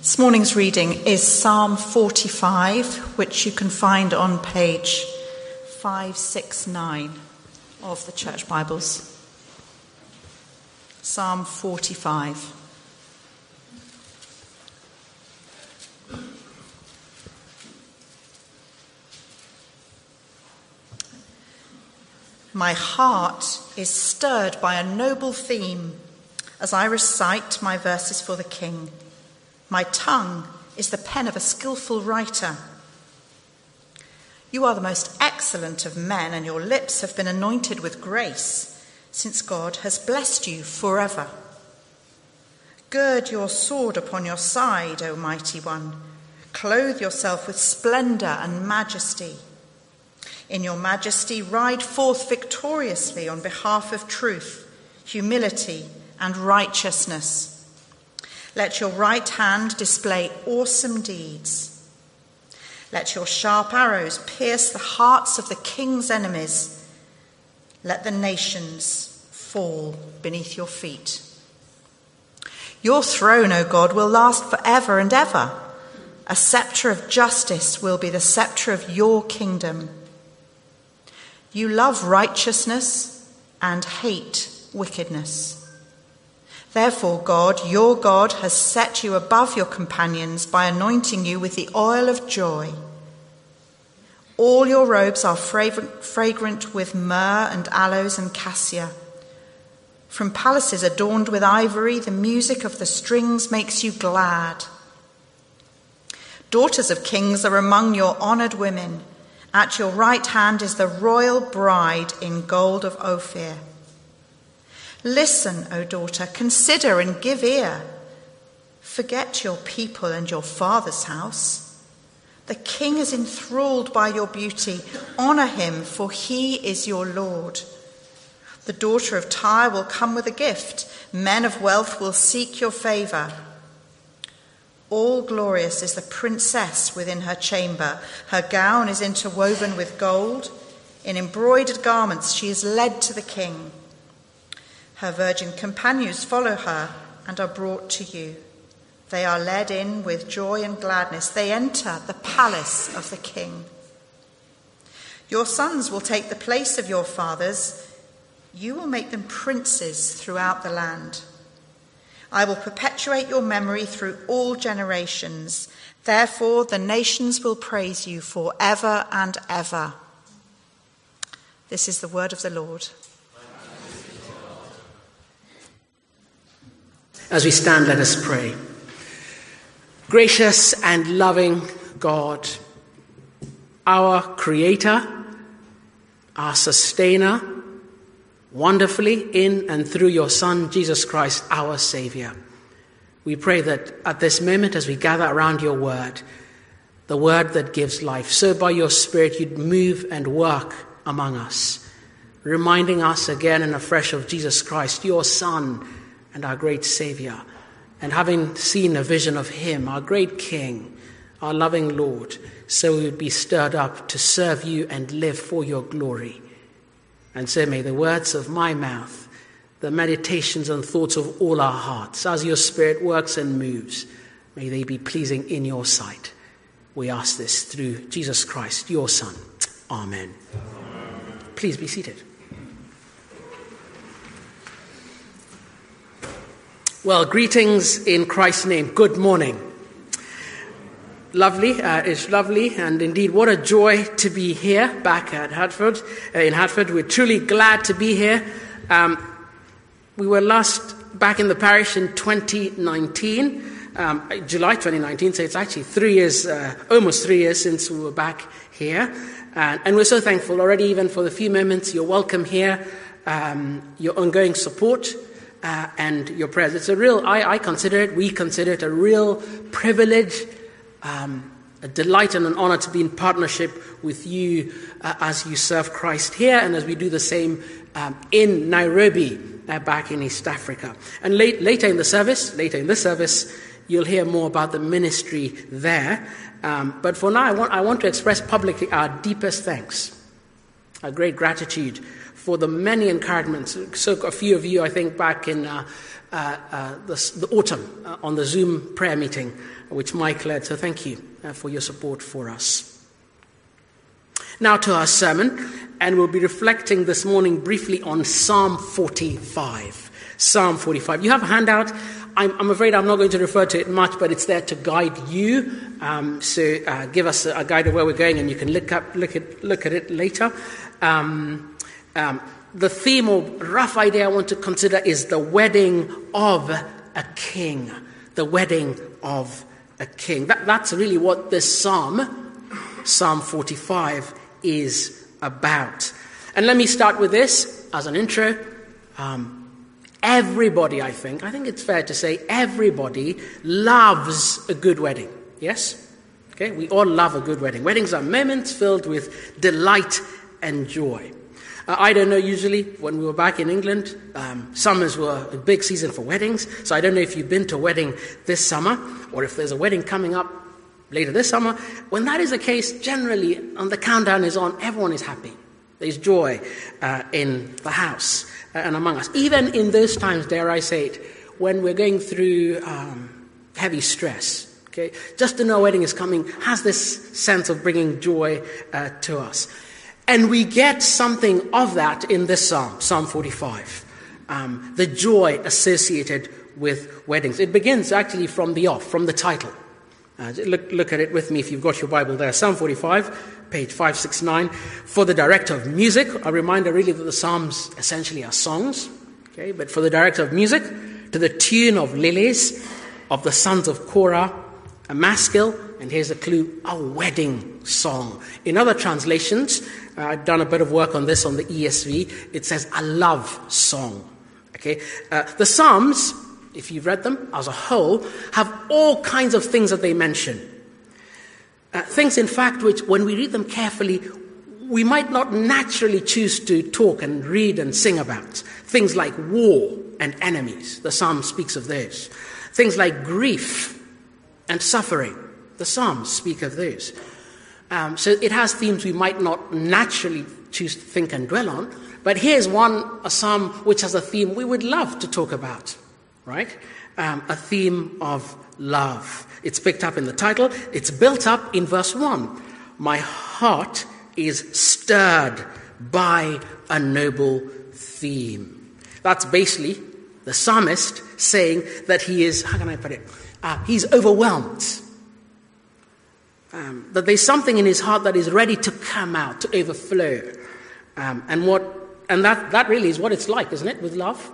This morning's reading is Psalm 45, which you can find on page 569 of the Church Bibles. Psalm 45. My heart is stirred by a noble theme as I recite my verses for the King. My tongue is the pen of a skilful writer. You are the most excellent of men, and your lips have been anointed with grace, since God has blessed you forever. Gird your sword upon your side, O mighty one. Clothe yourself with splendor and majesty. In your majesty, ride forth victoriously on behalf of truth, humility, and righteousness. Let your right hand display awesome deeds. Let your sharp arrows pierce the hearts of the king's enemies. Let the nations fall beneath your feet. Your throne, O God, will last forever and ever. A scepter of justice will be the scepter of your kingdom. You love righteousness and hate wickedness. Therefore, God, your God, has set you above your companions by anointing you with the oil of joy. All your robes are fragrant with myrrh and aloes and cassia. From palaces adorned with ivory, the music of the strings makes you glad. Daughters of kings are among your honored women. At your right hand is the royal bride in gold of Ophir. Listen, O daughter, consider and give ear. Forget your people and your father's house. The king is enthralled by your beauty. Honor him, for he is your Lord. The daughter of Tyre will come with a gift. Men of wealth will seek your favor. All glorious is the princess within her chamber. Her gown is interwoven with gold. In embroidered garments, she is led to the king. Her virgin companions follow her and are brought to you. They are led in with joy and gladness. They enter the palace of the king. Your sons will take the place of your fathers. You will make them princes throughout the land. I will perpetuate your memory through all generations. Therefore, the nations will praise you forever and ever. This is the word of the Lord. As we stand, let us pray. Gracious and loving God, our Creator, our Sustainer, wonderfully in and through your Son, Jesus Christ, our Savior. We pray that at this moment, as we gather around your word, the word that gives life, so by your Spirit you'd move and work among us, reminding us again and afresh of Jesus Christ, your Son and our great Savior. And having seen a vision of Him, our great King, our loving Lord, so we would be stirred up to serve you and live for your glory. And so may the words of my mouth, the meditations and thoughts of all our hearts, as your Spirit works and moves, may they be pleasing in your sight. We ask this through Jesus Christ, your Son. Amen. Please be seated. Well, greetings in Christ's name. Good morning lovely. Uh, it's lovely, and indeed, what a joy to be here back at Hartford. Uh, in Hartford, we're truly glad to be here. Um, we were last back in the parish in 2019, um, July 2019. So it's actually three years, uh, almost three years since we were back here, and, we're so thankful already, even for the few moments you're welcome here, um, your ongoing support. Uh, and your prayers. It's a real, I, I consider it, we consider it a real privilege um, a delight and an honor to be in partnership with you uh, as you serve Christ here and as we do the same um, in Nairobi, uh, back in East Africa. And late, later in the service, later in this service, you'll hear more about the ministry there. Um, but for now, I want, I want to express publicly our deepest thanks, our great gratitude for the many encouragements. So, a few of you, I think, back in uh, uh, uh, the, the, autumn uh, on the Zoom prayer meeting, which Mike led. So thank you uh, for your support for us. Now to our sermon, and we'll be reflecting this morning briefly on Psalm 45. Psalm 45. You have a handout. I'm, I'm, afraid I'm not going to refer to it much, but it's there to guide you. Um, so uh, give us a, a, guide of where we're going, and you can look, up, look, at, look at it later. Um, um, the theme or rough idea I want to consider is the wedding of a king. The wedding of a king. That, that's really what this psalm, Psalm 45, is about. And let me start with this as an intro. Um, everybody, I think, I think it's fair to say, everybody loves a good wedding. Yes? Okay, we all love a good wedding. Weddings are moments filled with delight and joy. I don't know, usually, when we were back in England, um, summers were a big season for weddings. So I don't know if you've been to a wedding this summer or if there's a wedding coming up later this summer. When that is the case, generally, on the countdown is on, everyone is happy. There's joy uh, in the house uh, and among us. Even in those times, dare I say it, when we're going through um, heavy stress. Okay, just to know a wedding is coming has this sense of bringing joy uh, to us. And we get something of that in this psalm, Psalm 45. Um, the joy associated with weddings. It begins actually from the off, from the title. Uh, look, look at it with me if you've got your Bible there. Psalm 45, page 569. For the director of music, a reminder really that the Psalms essentially are songs. Okay, but for the director of music, to the tune of lilies, of the sons of Korah, a maskil, and here's a clue, a wedding song. In other translations, uh, I've done a bit of work on this on the ESV. It says a love song. Okay, uh, the Psalms, if you've read them as a whole, have all kinds of things that they mention. Uh, things, in fact, which when we read them carefully, we might not naturally choose to talk and read and sing about. Things like war and enemies. The Psalm speaks of those. Things like grief and suffering. The Psalms speak of those. Um, so it has themes we might not naturally choose to think and dwell on. But here's one, a psalm which has a theme we would love to talk about, right? Um, a theme of love. It's picked up in the title. It's built up in verse 1. My heart is stirred by a noble theme. That's basically the psalmist saying that he is, how can I put it? Uh, he's overwhelmed um, that there's something in his heart that is ready to come out, to overflow. Um, and what, and that, that really is what it's like, isn't it, with love?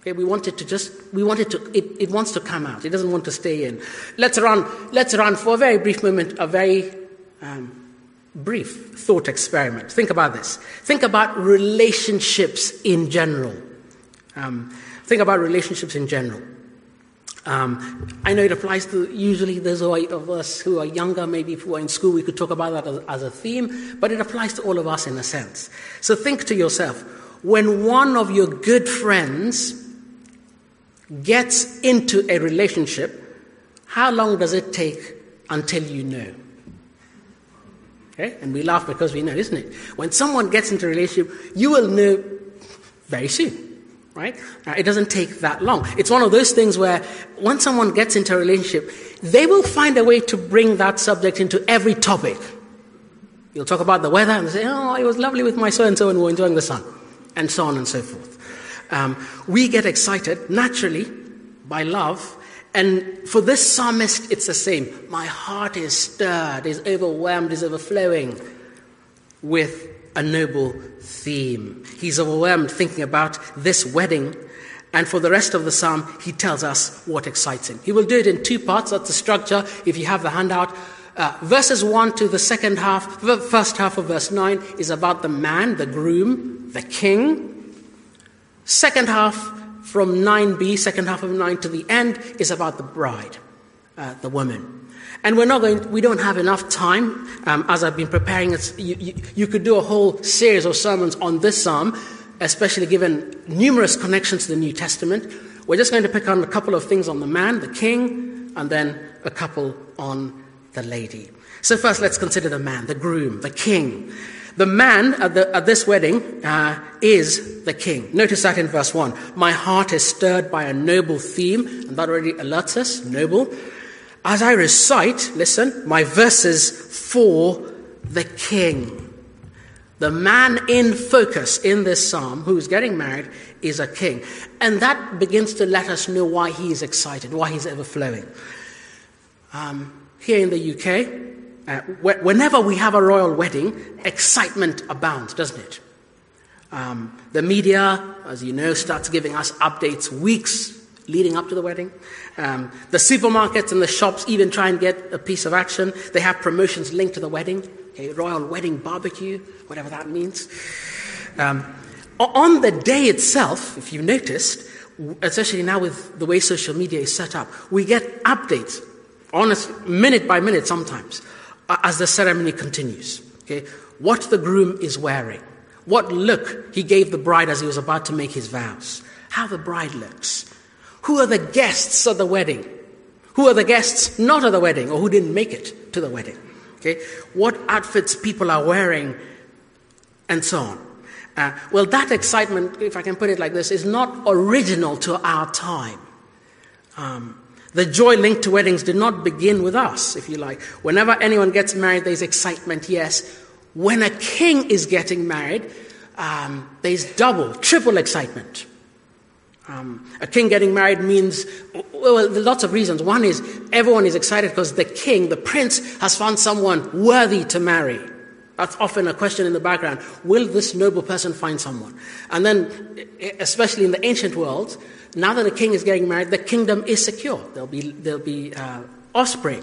Okay, we want it to just, we want it to, it, it wants to come out. It doesn't want to stay in. Let's run, let's run for a very brief moment, a very um, brief thought experiment. Think about this. Think about relationships in general. Um, think about relationships in general. Um, I know it applies to usually those of us who are younger, maybe who are in school, we could talk about that as, as a theme, but it applies to all of us in a sense. So think to yourself when one of your good friends gets into a relationship, how long does it take until you know? Okay? And we laugh because we know, isn't it? When someone gets into a relationship, you will know very soon right? Uh, it doesn't take that long. It's one of those things where once someone gets into a relationship, they will find a way to bring that subject into every topic. You'll talk about the weather and say, oh, it was lovely with my so and so and we're enjoying the sun, and so on and so forth. Um, we get excited naturally by love. And for this psalmist, it's the same. My heart is stirred, is overwhelmed, is overflowing with a noble theme. He's overwhelmed thinking about this wedding. And for the rest of the psalm, he tells us what excites him. He will do it in two parts. That's the structure. If you have the handout, uh, verses 1 to the second half, the first half of verse 9 is about the man, the groom, the king. Second half from 9b, second half of 9 to the end, is about the bride, uh, the woman. And we're not going, we don't have enough time. Um, as I've been preparing, you, you, you could do a whole series of sermons on this psalm, especially given numerous connections to the New Testament. We're just going to pick on a couple of things on the man, the king, and then a couple on the lady. So, first, let's consider the man, the groom, the king. The man at, the, at this wedding uh, is the king. Notice that in verse 1. My heart is stirred by a noble theme, and that already alerts us noble. As I recite, listen, my verses for the king. The man in focus in this psalm who is getting married is a king. And that begins to let us know why he is excited, why he's overflowing. Um, here in the UK, uh, whenever we have a royal wedding, excitement abounds, doesn't it? Um, the media, as you know, starts giving us updates weeks leading up to the wedding. Um, the supermarkets and the shops even try and get a piece of action. They have promotions linked to the wedding, a royal wedding barbecue, whatever that means. Um, on the day itself, if you noticed, especially now with the way social media is set up, we get updates, honest, minute by minute sometimes, as the ceremony continues. Okay? What the groom is wearing, what look he gave the bride as he was about to make his vows, how the bride looks, who are the guests of the wedding, who are the guests not of the wedding or who didn't make it to the wedding, okay? What outfits people are wearing, and so on. Uh, well, that excitement, if I can put it like this, is not original to our time. Um, the joy linked to weddings did not begin with us, if you like. Whenever anyone gets married, there's excitement, yes. When a king is getting married, um, there's double, triple excitement. Um, a king getting married means, well, lots of reasons. One is everyone is excited because the king, the prince, has found someone worthy to marry. That's often a question in the background. Will this noble person find someone? And then, especially in the ancient world, now that the king is getting married, the kingdom is secure. There'll be, there'll be uh, offspring,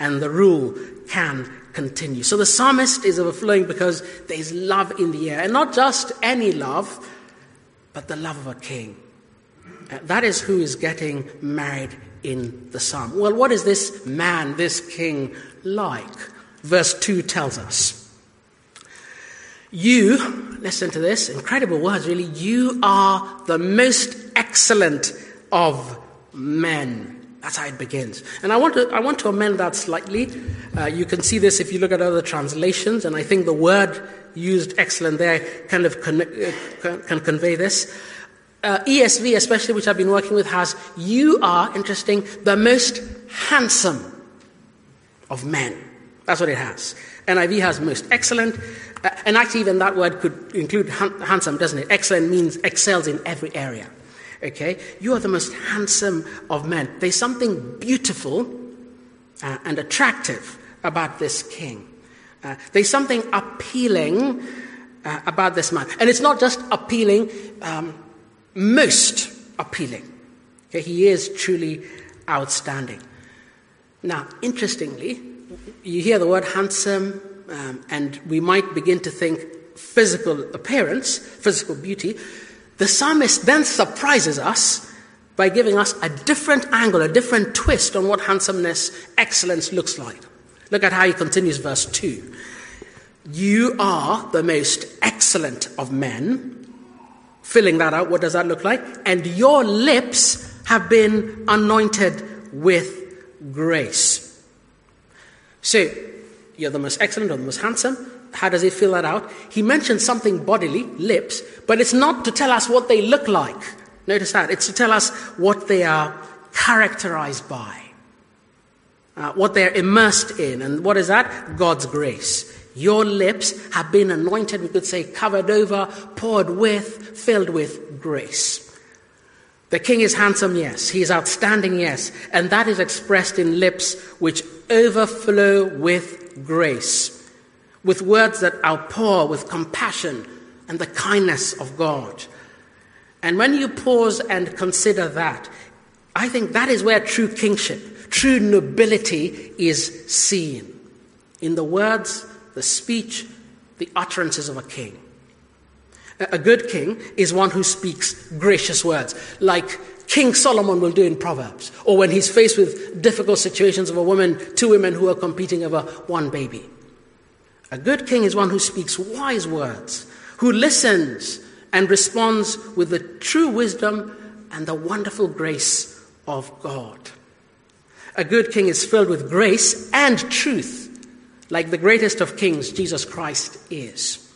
and the rule can continue. So the psalmist is overflowing because there's love in the air. And not just any love, but the love of a king. That is who is getting married in the psalm. Well, what is this man, this king, like? Verse 2 tells us. You, listen to this, incredible words, really. You are the most excellent of men. That's how it begins. And I want to, I want to amend that slightly. Uh, you can see this if you look at other translations, and I think the word used excellent there kind of con- uh, can convey this uh, ESV, especially, which I've been working with, has you are, interesting, the most handsome of men. That's what it has. NIV has most excellent. Uh, and actually, even that word could include handsome, doesn't it? Excellent means excels in every area. Okay? You are the most handsome of men. There's something beautiful uh, and attractive about this king. Uh, there's something appealing uh, about this man. And it's not just appealing um, most appealing. Okay, he is truly outstanding. Now, interestingly, you hear the word handsome, um, and we might begin to think physical appearance, physical beauty. The psalmist then surprises us by giving us a different angle, a different twist on what handsomeness, excellence looks like. Look at how he continues, verse 2. You are the most excellent of men, filling that out, what does that look like? And your lips have been anointed with grace. So, you're the most excellent or the most handsome. How does he fill that out? He mentions something bodily, lips, but it's not to tell us what they look like. Notice that. It's to tell us what they are characterized by, uh, what they're immersed in. And what is that? God's grace. Your lips have been anointed, we could say, covered over, poured with, filled with grace. The king is handsome, yes. He is outstanding, yes. And that is expressed in lips which overflow with grace, with words that outpour with compassion and the kindness of God. And when you pause and consider that, I think that is where true kingship, true nobility is seen. In the words the speech, the utterances of a king. A good king is one who speaks gracious words, like King Solomon will do in Proverbs, or when he's faced with difficult situations of a woman, two women who are competing over one baby. A good king is one who speaks wise words, who listens and responds with the true wisdom and the wonderful grace of God. A good king is filled with grace and truth like the greatest of kings, Jesus Christ is.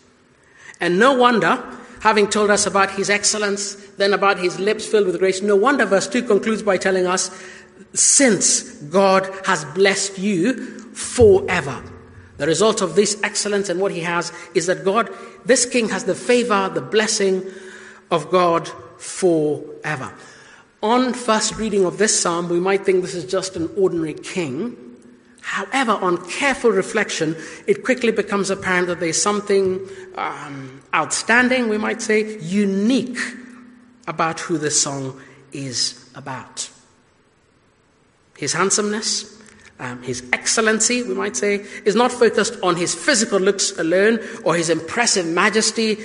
And no wonder, having told us about his excellence, then about his lips filled with grace, no wonder verse 2 concludes by telling us, since God has blessed you forever. The result of this excellence and what he has is that God, this king has the favor, the blessing of God forever. On first reading of this psalm, we might think this is just an ordinary king. However, on careful reflection, it quickly becomes apparent that there's something um, outstanding, we might say, unique about who this song is about. His handsomeness, um, his excellency, we might say, is not focused on his physical looks alone or his impressive majesty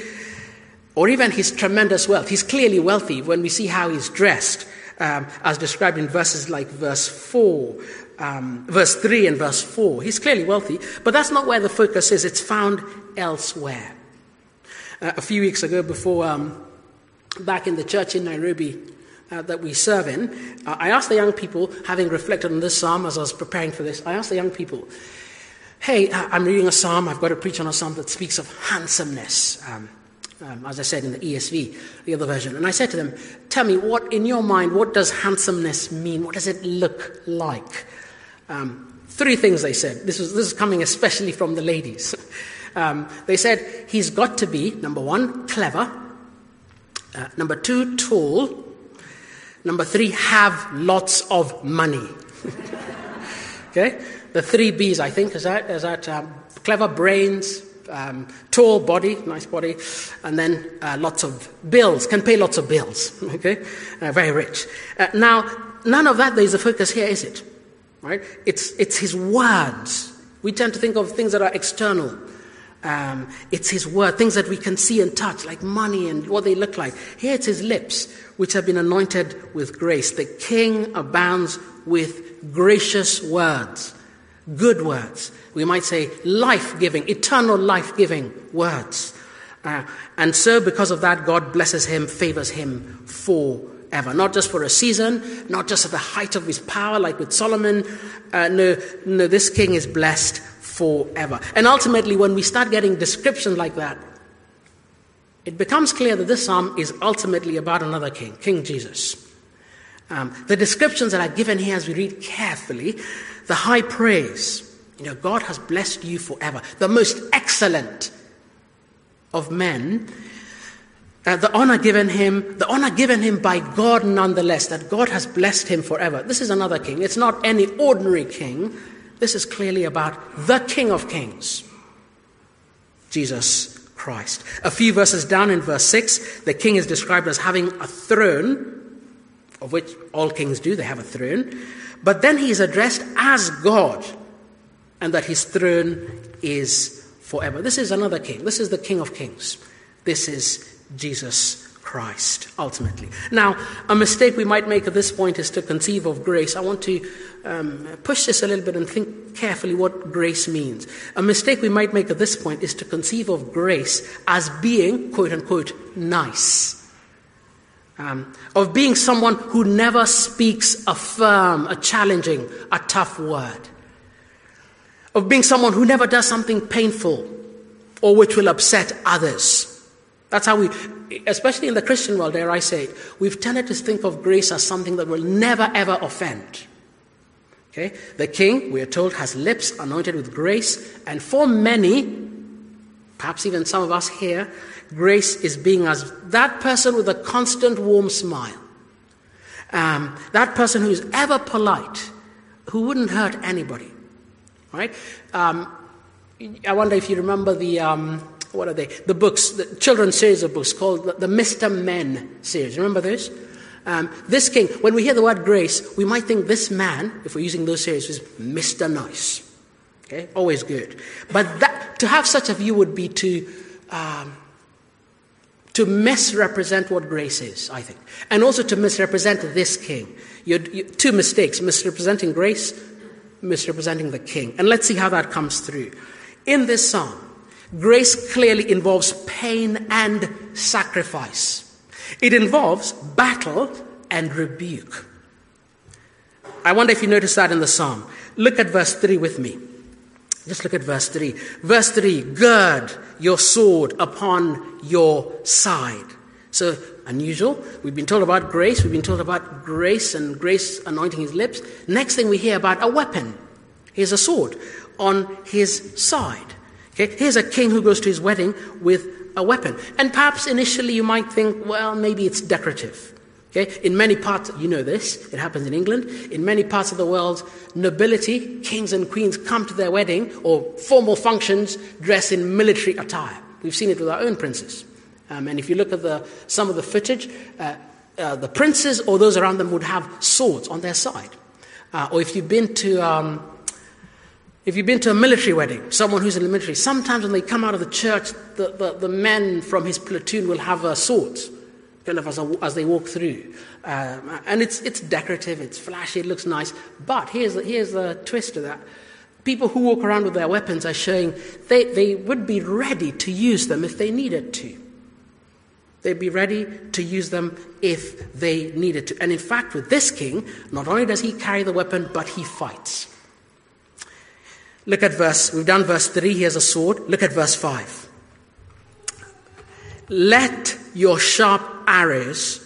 or even his tremendous wealth. He's clearly wealthy when we see how he's dressed, um, as described in verses like verse 4, um, verse 3 and verse 4. He's clearly wealthy, but that's not where the focus is. It's found elsewhere. Uh, a few weeks ago, before um, back in the church in Nairobi, uh, that we serve in, uh, I asked the young people, having reflected on this psalm as I was preparing for this, I asked the young people, hey, uh, I'm reading a psalm, I've got to preach on a psalm that speaks of handsomeness. Um, um, as I said in the ESV, the other version. And I said to them, Tell me, what in your mind, what does handsomeness mean? What does it look like? Um, three things they said. This, was, this is coming especially from the ladies. Um, they said, He's got to be, number one, clever. Uh, number two, tall. Number three, have lots of money. okay? The three B's, I think, is that, is that um, clever brains, um, tall body, nice body, and then uh, lots of bills, can pay lots of bills, okay? Uh, very rich. Uh, now, none of that is the focus here, is it? Right? It's, it's his words. We tend to think of things that are external. Um, it's his word, things that we can see and touch, like money and what they look like. Here it's his lips, which have been anointed with grace. The king abounds with gracious words, good words we might say life giving, eternal life giving words. Uh, and so, because of that, God blesses him, favors him forever. Not just for a season, not just at the height of his power, like with Solomon. Uh, no, no, this king is blessed forever. And ultimately, when we start getting descriptions like that, it becomes clear that this psalm is ultimately about another king, King Jesus. Um, the descriptions that are given here as we read carefully, the high praise, you know, God has blessed you forever. The most excellent of men. Uh, the honor given him, the honor given him by God nonetheless, that God has blessed him forever. This is another king. It's not any ordinary king. This is clearly about the King of Kings, Jesus Christ. A few verses down in verse 6, the king is described as having a throne, of which all kings do, they have a throne. But then he is addressed as God and that his throne is forever. This is another king. This is the King of Kings. This is Jesus Christ, ultimately. Now, a mistake we might make at this point is to conceive of grace. I want to um, push this a little bit and think carefully what grace means. A mistake we might make at this point is to conceive of grace as being, quote unquote, nice. Um, of being someone who never speaks a firm, a challenging, a tough word of being someone who never does something painful or which will upset others. That's how we, especially in the Christian world, dare I say, it, we've tended to think of grace as something that will never ever offend. Okay? The king, we are told, has lips anointed with grace, and for many, perhaps even some of us here, grace is being as that person with a constant warm smile, um, that person who is ever polite, who wouldn't hurt anybody, right? Um, I wonder if you remember the, um, what are they? The books, the children's series of books called the, the Mr. Men series. Remember those? Um, this king, when we hear the word grace, we might think this man, if we're using those series, is Mr. Nice. Okay, always good. But that, to have such a view would be to um, to misrepresent what grace is, I think, and also to misrepresent this king. You, you, two mistakes: misrepresenting grace misrepresenting the king. And let's see how that comes through. In this psalm, grace clearly involves pain and sacrifice, it involves battle and rebuke. I wonder if you notice that in the psalm. Look at verse 3 with me. Just look at verse 3. Verse 3 Gird your sword upon your side. So, unusual. We've been told about grace. We've been told about grace and grace anointing his lips. Next thing we hear about a weapon. Here's a sword on his side. Okay? Here's a king who goes to his wedding with a weapon. And perhaps initially you might think, well, maybe it's decorative. Okay? In many parts, you know this, it happens in England. In many parts of the world, nobility, kings and queens, come to their wedding or formal functions dressed in military attire. We've seen it with our own princes. Um, and if you look at the, some of the footage, uh, uh, the princes or those around them would have swords on their side. Uh, or if you've been to um, if you've been to a military wedding, someone who's in the military, sometimes when they come out of the church, the, the, the men from his platoon will have uh, swords, kind of as, a, as they walk through. Um, and it's, it's decorative, it's flashy, it looks nice. But here's the, here's the twist to that. People who walk around with their weapons are showing they, they would be ready to use them if they needed to. They'd be ready to use them if they needed to. And in fact, with this king, not only does he carry the weapon, but he fights. Look at verse, we've done verse 3, he has a sword. Look at verse 5. Let your sharp arrows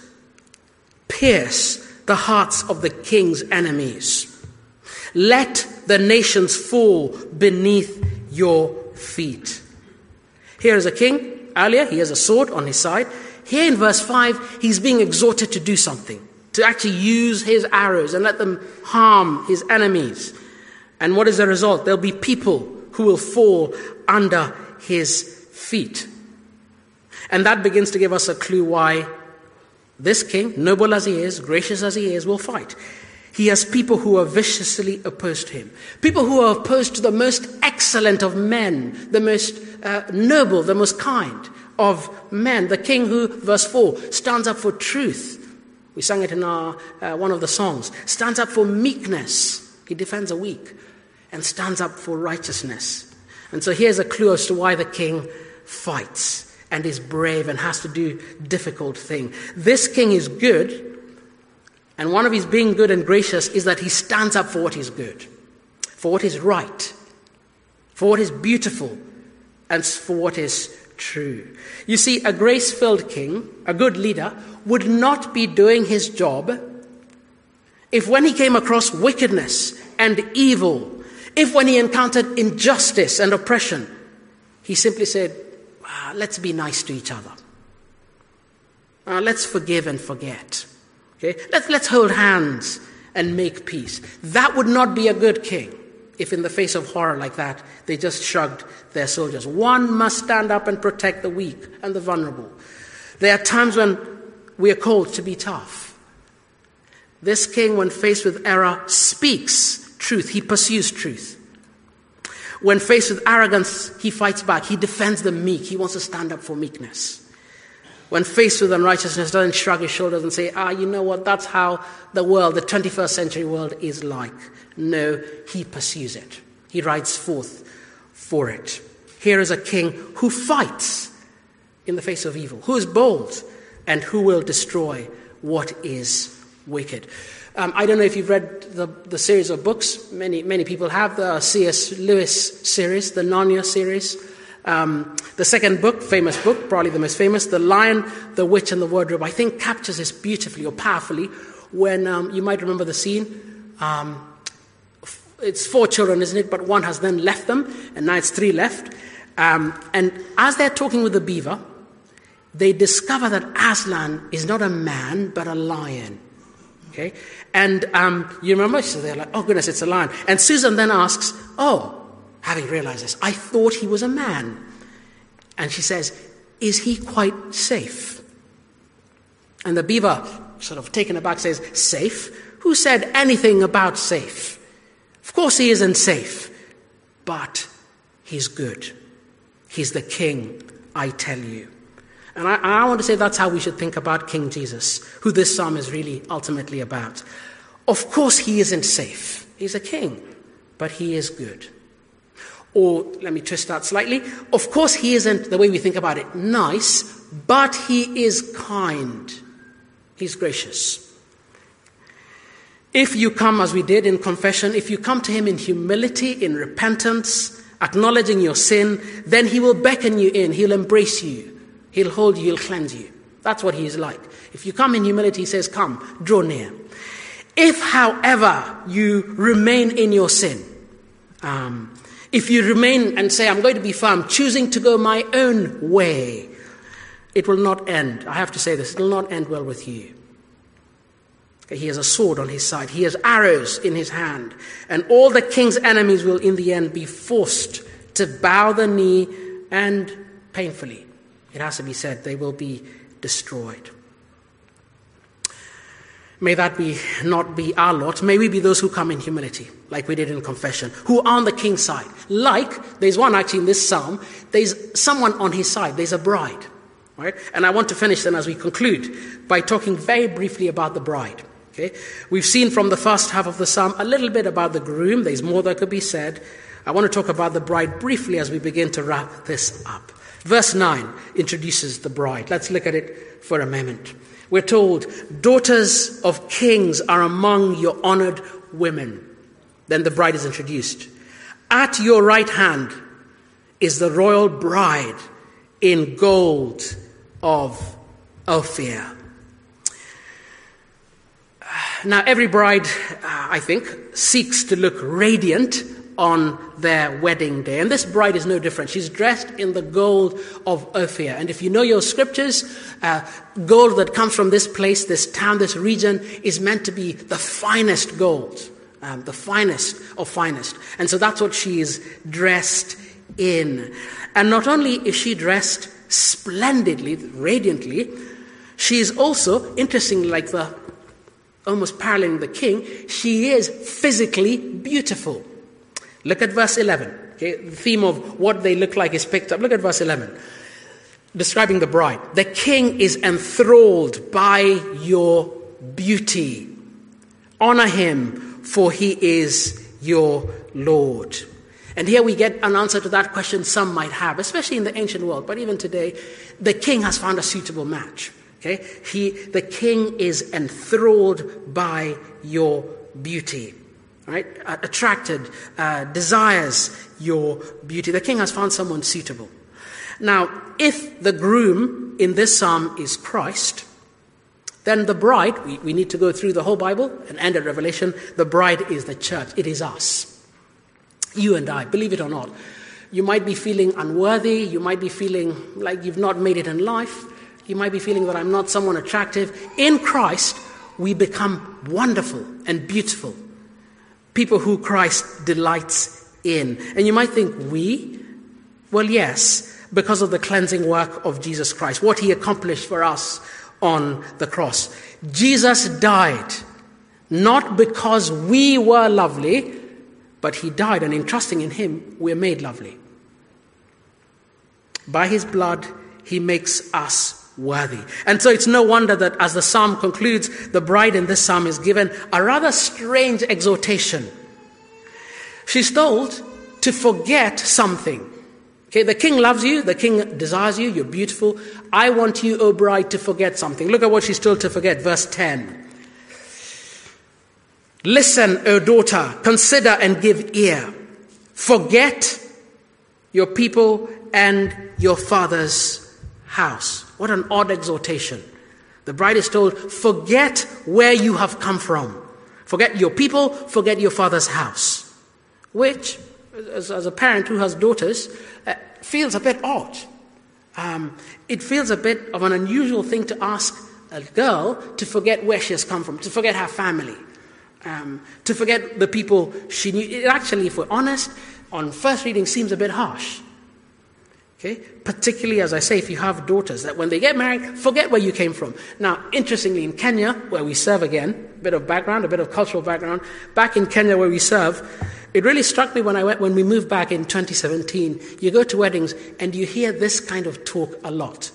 pierce the hearts of the king's enemies. Let the nations fall beneath your feet. Here is a king. Earlier, he has a sword on his side. Here in verse 5, he's being exhorted to do something, to actually use his arrows and let them harm his enemies. And what is the result? There'll be people who will fall under his feet. And that begins to give us a clue why this king, noble as he is, gracious as he is, will fight. He has people who are viciously opposed to him. People who are opposed to the most excellent of men, the most uh, noble, the most kind of men. The king who, verse 4, stands up for truth. We sang it in our, uh, one of the songs. Stands up for meekness. He defends a weak and stands up for righteousness. And so here's a clue as to why the king fights and is brave and has to do difficult thing. This king is good, and one of his being good and gracious is that he stands up for what is good, for what is right, for what is beautiful, and for what is true. You see, a grace filled king, a good leader, would not be doing his job if when he came across wickedness and evil if when he encountered injustice and oppression, he simply said, ah, let's be nice to each other. Uh, let's forgive and forget. Okay? Let's, let's hold hands and make peace. That would not be a good king if, in the face of horror like that, they just shrugged their soldiers. One must stand up and protect the weak and the vulnerable. There are times when we are called to be tough. This king, when faced with error, speaks truth. He pursues truth. When faced with arrogance, he fights back. He defends the meek. He wants to stand up for meekness. When faced with unrighteousness, doesn't shrug his shoulders and say, ah, you know what, that's how the world, the 21st century world is like. No, he pursues it. He rides forth for it. Here is a king who fights in the face of evil, who is bold, and who will destroy what is wicked. Um, I don't know if you've read the, the series of books. Many, many people have the C.S. Lewis series, the Narnia series. Um, the second book, famous book, probably the most famous, The Lion, the Witch, and the Wardrobe, I think captures this beautifully or powerfully when um, you might remember the scene. Um, it's four children, isn't it? But one has then left them, and now it's three left. Um, and as they're talking with the beaver, they discover that Aslan is not a man, but a lion. Okay? And um, you remember? So they're like, oh goodness, it's a lion. And Susan then asks, oh, having realized this, I thought he was a man. And she says, is he quite safe? And the beaver, sort of taken aback, says, safe? Who said anything about safe? Of course he isn't safe, but he's good. He's the king, I tell you. And I, I, want to say that's how we should think about King Jesus, who this psalm is really ultimately about. Of course, he isn't safe. He's a king, but he is good. Or let me twist that slightly. Of course, he isn't, the way we think about it, nice, but he is kind. He's gracious. If you come, as we did in confession, if you come to him in humility, in repentance, acknowledging your sin, then he will beckon you in. He'll embrace you. He'll hold you. He'll cleanse you. That's what he is like. If you come in humility, he says, Come, draw near. If, however, you remain in your sin, um, if you remain and say, I'm going to be firm, choosing to go my own way, it will not end. I have to say this, it will not end well with you. He has a sword on his side, he has arrows in his hand, and all the king's enemies will in the end be forced to bow the knee and painfully. It has to be said, they will be destroyed. May that be not be our lot. May we be those who come in humility, like we did in confession, who are on the king's side. Like, there's one actually in this psalm, there's someone on his side, there's a bride. Right? And I want to finish then as we conclude by talking very briefly about the bride. Okay? We've seen from the first half of the psalm a little bit about the groom. There's more that could be said. I want to talk about the bride briefly as we begin to wrap this up. Verse 9 introduces the bride. Let's look at it for a moment. We're told, Daughters of kings are among your honored women. Then the bride is introduced. At your right hand is the royal bride in gold of Ophir. Now, every bride, uh, I think, seeks to look radiant on their wedding day. And this bride is no different. She's dressed in the gold of Ophir. And if you know your scriptures, uh, gold that comes from this place, this town, this region, is meant to be the finest gold, um, the finest of finest. And so that's what she is dressed in. And not only is she dressed splendidly, radiantly, she is also, interestingly, like the almost paralleling the king, she is physically beautiful. Look at verse 11. Okay, the theme of what they look like is picked up. Look at verse 11. Describing the bride. The king is enthralled by your beauty. Honor him, for he is your Lord. And here we get an answer to that question some might have, especially in the ancient world, but even today, the king has found a suitable match. Okay? He, the king is enthralled by your beauty right? Attracted, uh, desires your beauty. The king has found someone suitable. Now, if the groom in this psalm is Christ, then the bride, we, we need to go through the whole Bible and end at Revelation. The bride is the church, it is us. You and I, believe it or not. You might be feeling unworthy, you might be feeling like you've not made it in life, you might be feeling that I'm not someone attractive. In Christ, we become wonderful and beautiful people who Christ delights in. And you might think, we? Well, yes, because of the cleansing work of Jesus Christ, what he accomplished for us on the cross. Jesus died not because we were lovely, but he died, and in trusting in him, we're made lovely. By his blood, he makes us worthy. And so it's no wonder that as the psalm concludes, the bride in this psalm is given a rather strange exhortation. She's told to forget something. Okay, the king loves you, the king desires you, you're beautiful. I want you, O bride, to forget something. Look at what she's told to forget, verse 10. Listen, O daughter, consider and give ear. Forget your people and your father's house. What an odd exhortation. The bride is told, forget where you have come from. Forget your people, forget your father's house. Which, as, as a parent who has daughters, uh, feels a bit odd. Um, it feels a bit of an unusual thing to ask a girl to forget where she has come from, to forget her family, um, to forget the people she knew. It actually, if we're honest, on first reading seems a bit harsh. Okay? Particularly, as I say, if you have daughters, that when they get married, forget where you came from. Now, interestingly, in Kenya, where we serve again, a bit of background, a bit of cultural background, back in Kenya where we serve, it really struck me when, I went, when we moved back in 2017. You go to weddings and you hear this kind of talk a lot.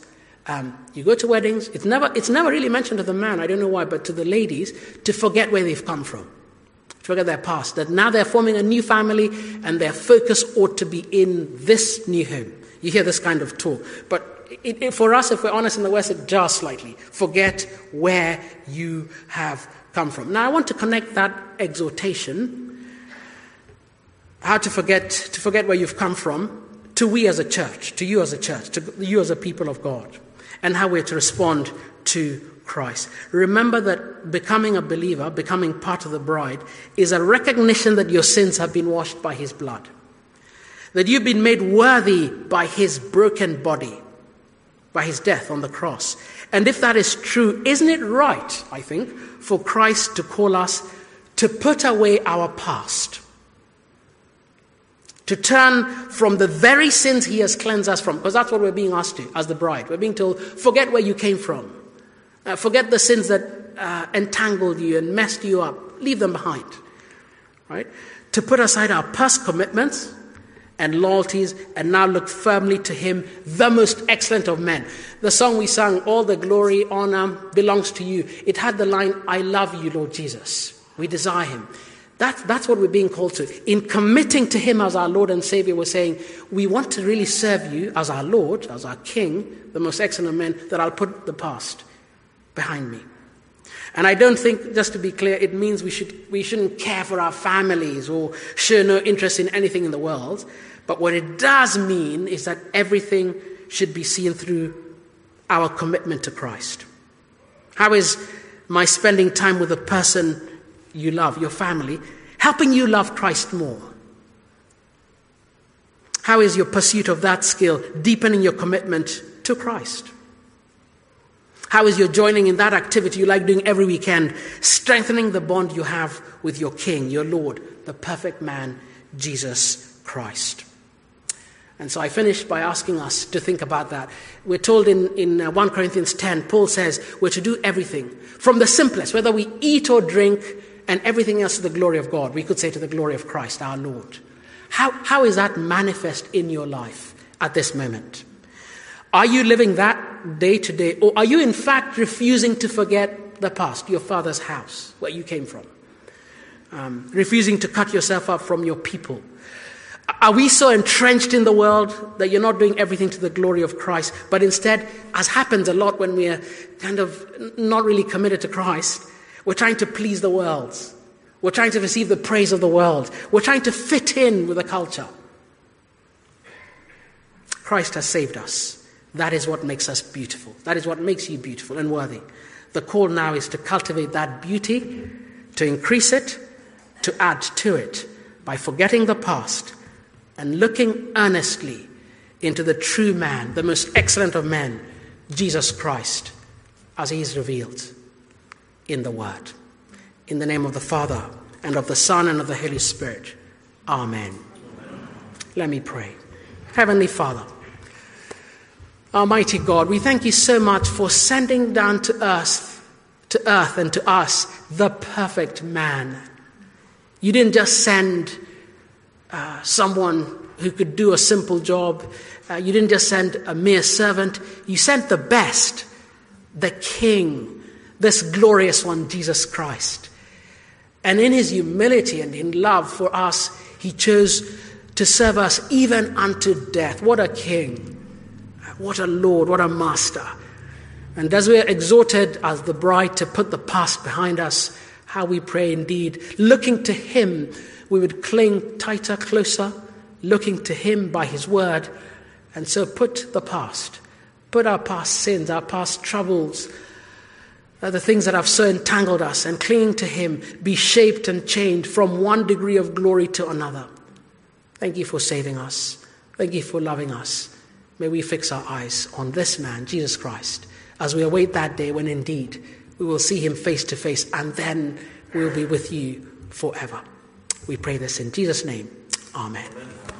Um, you go to weddings, it's never, it's never really mentioned to the man, I don't know why, but to the ladies, to forget where they've come from forget their past, that now they're forming a new family and their focus ought to be in this new home. You hear this kind of talk. But it, it, for us, if we're honest in the West, it jars slightly. Forget where you have come from. Now, I want to connect that exhortation how to forget, to forget where you've come from, to we as a church, to you as a church, to you as a people of God, and how we're to respond to Christ. Remember that becoming a believer, becoming part of the bride, is a recognition that your sins have been washed by his blood, that you've been made worthy by his broken body, by his death on the cross. And if that is true, isn't it right, I think, for Christ to call us to put away our past? To turn from the very sins he has cleansed us from, because that's what we're being asked to as the bride. We're being told, forget where you came from. Uh, forget the sins that uh, entangled you and messed you up. Leave them behind. Right? To put aside our past commitments and loyalties and now look firmly to Him, the most excellent of men. The song we sang, All the Glory, Honor belongs to you, it had the line, I love you, Lord Jesus. We desire Him. That, that's what we're being called to. In committing to Him as our Lord and Savior, we're saying, We want to really serve you as our Lord, as our King, the most excellent of men, that I'll put the past behind me. And I don't think, just to be clear, it means we, should, we shouldn't care for our families or show no interest in anything in the world. But what it does mean is that everything should be seen through our commitment to Christ. How is my spending time with the person you love, your family, helping you love Christ more? How is your pursuit of that skill deepening your commitment to Christ? How is your joining in that activity you like doing every weekend strengthening the bond you have with your King, your Lord, the perfect man, Jesus Christ? And so I finished by asking us to think about that. We're told in, in uh, 1 Corinthians 10, Paul says we're to do everything from the simplest, whether we eat or drink, and everything else to the glory of God. We could say to the glory of Christ, our Lord. How, how is that manifest in your life at this moment? Are you living that day to day? Or are you, in fact, refusing to forget the past, your father's house, where you came from? Um, refusing to cut yourself up from your people? Are we so entrenched in the world that you're not doing everything to the glory of Christ, but instead, as happens a lot when we're kind of not really committed to Christ, we're trying to please the world. We're trying to receive the praise of the world. We're trying to fit in with the culture. Christ has saved us. That is what makes us beautiful. That is what makes you beautiful and worthy. The call now is to cultivate that beauty, to increase it, to add to it by forgetting the past and looking earnestly into the true man, the most excellent of men, Jesus Christ, as he is revealed in the Word. In the name of the Father, and of the Son, and of the Holy Spirit. Amen. Let me pray. Heavenly Father, Almighty God, we thank you so much for sending down to us, to earth and to us, the perfect man. You didn't just send uh, someone who could do a simple job. Uh, you didn't just send a mere servant. You sent the best, the King, this glorious one, Jesus Christ. And in his humility and in love for us, he chose to serve us even unto death. What a King! What a Lord, what a Master. And as we are exhorted as the bride to put the past behind us, how we pray indeed, looking to Him, we would cling tighter, closer, looking to Him by His word. And so put the past, put our past sins, our past troubles, uh, the things that have so entangled us, and clinging to Him, be shaped and changed from one degree of glory to another. Thank you for saving us. Thank you for loving us. May we fix our eyes on this man, Jesus Christ, as we await that day when indeed we will see him face to face and then we'll be with you forever. We pray this in Jesus' name. Amen. Amen.